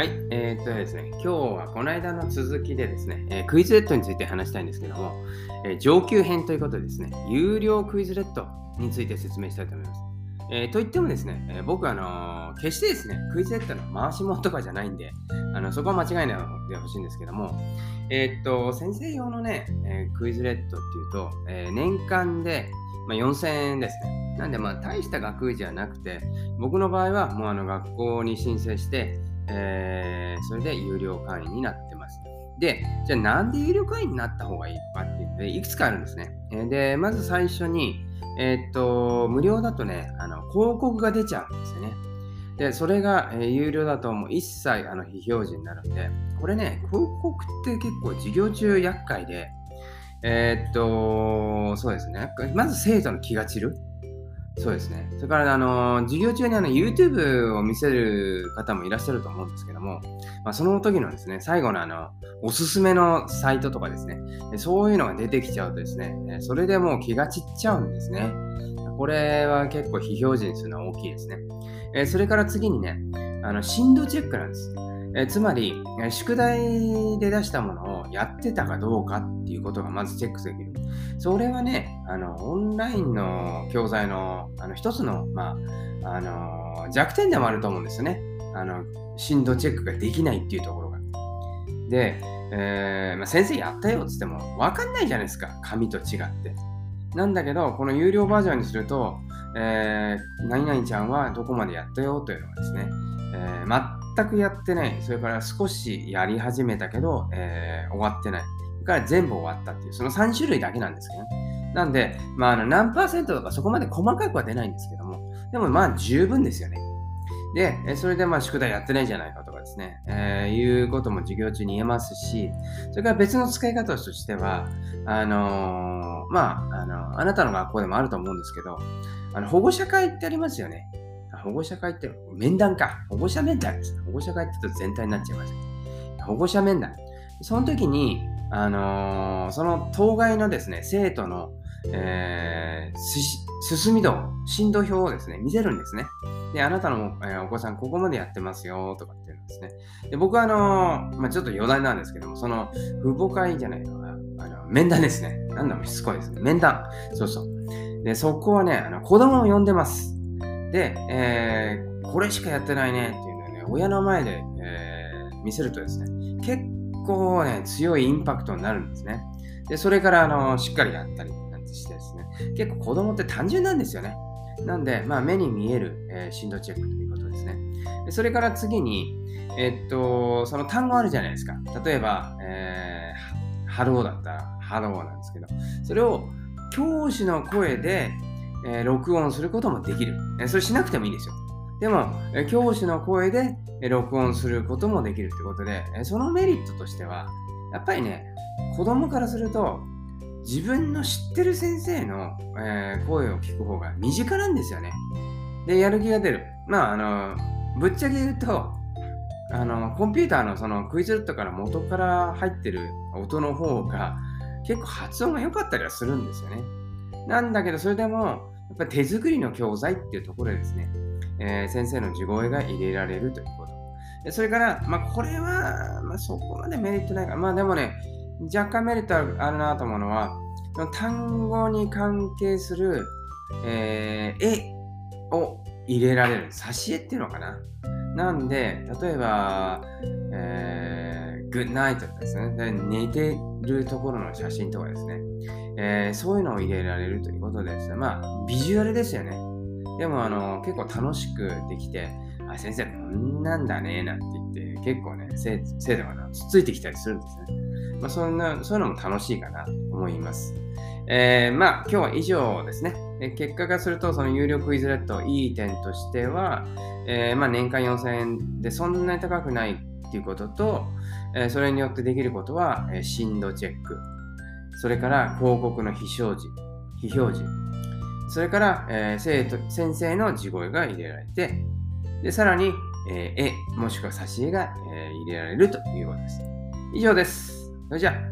はい、えー、っとですね、今日はこの間の続きでですね、えー、クイズレットについて話したいんですけども、えー、上級編ということでですね、有料クイズレットについて説明したいと思います。えー、といってもですね、え僕はあの決してですね、クイズレットの回し物とかじゃないんで、あのそこは間違いないでほしいんですけども、えっと、先生用のね、えクイズレットっていうと、え年間で、まあ、4000円ですね。なんで、まあ、大した学費じゃなくて、僕の場合はもうあの学校に申請して、えー、それで有料会員になってます。で、じゃあなんで有料会員になった方がいいのかっていうと、いくつかあるんですね。で、まず最初に、えー、っと、無料だとね、あの広告が出ちゃうんですよね。で、それが、え、有料だともう一切あの非表示になるんで、これね、広告って結構授業中厄介で、えー、っと、そうですね。まず生徒の気が散る。そうですね。それから、あの、授業中にあの YouTube を見せる方もいらっしゃると思うんですけども、まあ、その時のですね、最後のあの、おすすめのサイトとかですね、そういうのが出てきちゃうとですね、それでもう気が散っちゃうんですね。これは結構非表示にするのは大きいですね。えそれから次にね、あの、振動チェックなんです。えつまり、宿題で出したものをやってたかどうかっていうことがまずチェックできる。それはね、あの、オンラインの教材の、あの、一つの、まあ、あの、弱点でもあると思うんですよね。あの、振動チェックができないっていうところが。で、えー、まあ、先生やったよっつってもわかんないじゃないですか。紙と違って。なんだけど、この有料バージョンにすると、えー、何々ちゃんはどこまでやったよというのがですね、えー、全くやってない。それから少しやり始めたけど、えー、終わってない。それから全部終わったっていう、その3種類だけなんですけどね。なんで、まあ、あの何パーセントとかそこまで細かくは出ないんですけども、でもまあ十分ですよね。で、それでまあ宿題やってないじゃないかとかですね、えー、いうことも授業中に言えますし、それから別の使い方としては、あのー、まあ、あの、あなたの学校でもあると思うんですけど、あの保護者会ってありますよね。保護者会って面談か。保護者面談です。保護者会って言うと全体になっちゃいます。保護者面談。その時に、あのー、その当該のですね、生徒の、えー、進み度、進度表をですね、見せるんですね。で、あなたの、えー、お子さん、ここまでやってますよ、とかっていうんですね。で、僕は、あのー、まあ、ちょっと余談なんですけども、その、父母会じゃないのかな、あの、面談ですね。なんだもしつこいですね。面談。そうそう。で、そこはね、あの子供を呼んでます。で、えー、これしかやってないねって親の前で、えー、見せるとですね、結構ね、強いインパクトになるんですね。で、それから、あの、しっかりやったりなんてしてですね、結構子供って単純なんですよね。なんで、まあ、目に見える、えー、進度チェックということですね。でそれから次に、えっと、その単語あるじゃないですか。例えば、えー、ハローだったら、ハローなんですけど、それを教師の声で、えー、録音することもできる、えー、それしなくてもいいですよ。でも、教師の声で、録音することもできるってことで、そのメリットとしては、やっぱりね、子供からすると、自分の知ってる先生の、声を聞く方が身近なんですよね。で、やる気が出る。まあ、あの、ぶっちゃけ言うと、あの、コンピューターのそのクイズルットから元から入ってる音の方が結構発音が良かったりはするんですよね。なんだけど、それでも、やっぱり手作りの教材っていうところですね、えー、先生の地声が入れられるということ。それから、まあ、これは、まあ、そこまでメリットないか。まあ、でもね、若干メリットあるなと思うのは、単語に関係する、えー、絵を入れられる。挿絵っていうのかな。なんで、例えば、えー、グッナイトですね。で寝てるところの写真とかですね。えー、そういうのを入れられるということです。まあ、ビジュアルですよね。でも、あの、結構楽しくできて、あ、先生、こんなんだね、なんて言って、結構ね、生徒がつっついてきたりするんですね。まあ、そんな、そういうのも楽しいかなと思います。えー、まあ、今日は以上ですね。結果がすると、その有料クイズレット、いい点としては、えー、まあ、年間4000円でそんなに高くないっていうことと、えー、それによってできることは、えー、振動チェック、それから広告の非表示、非表示、それから、えー、生徒先生の地声が入れられて、でさらに、えー、絵、もしくは挿絵が、えー、入れられるということです。以上です。それじゃあ。